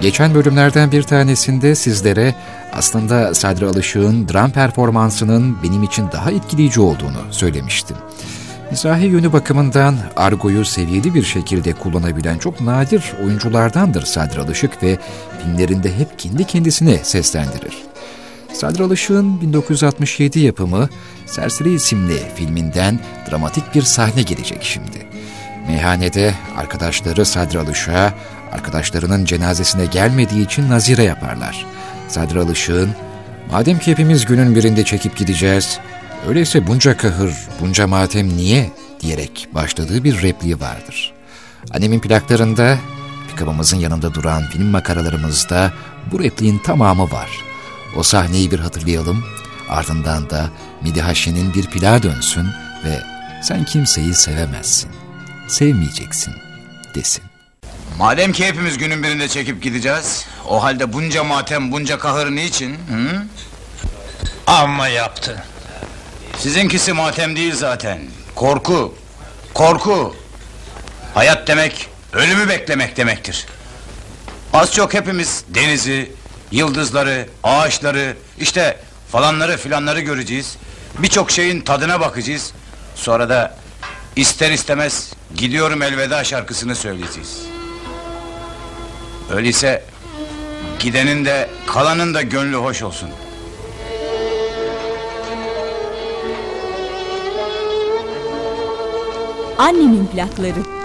Geçen bölümlerden bir tanesinde sizlere aslında Sadri Alışık'ın dram performansının benim için daha etkileyici olduğunu söylemiştim. Mizahi yönü bakımından argoyu seviyeli bir şekilde kullanabilen çok nadir oyunculardandır Sadri Alışık ve filmlerinde hep kendi kendisine seslendirir. Sadri Alışık'ın 1967 yapımı Serseri isimli filminden dramatik bir sahne gelecek şimdi. Meyhanede arkadaşları Sadri Alışık'a arkadaşlarının cenazesine gelmediği için nazire yaparlar. Sadri Alışık'ın madem ki hepimiz günün birinde çekip gideceğiz, öyleyse bunca kahır, bunca matem niye diyerek başladığı bir repliği vardır. Annemin plaklarında, pikabımızın yanında duran film makaralarımızda bu repliğin tamamı var. O sahneyi bir hatırlayalım, ardından da Midihaşe'nin bir plağa dönsün ve sen kimseyi sevemezsin, sevmeyeceksin desin. Madem ki hepimiz günün birinde çekip gideceğiz, o halde bunca matem, bunca kahır niçin? Hı? Amma yaptı. Sizinkisi matem değil zaten. Korku. Korku. Hayat demek, ölümü beklemek demektir. Az çok hepimiz denizi, yıldızları, ağaçları, işte falanları filanları göreceğiz. Birçok şeyin tadına bakacağız. Sonra da ister istemez gidiyorum elveda şarkısını söyleyeceğiz. Öyleyse gidenin de kalanın da gönlü hoş olsun. Annemin plakları.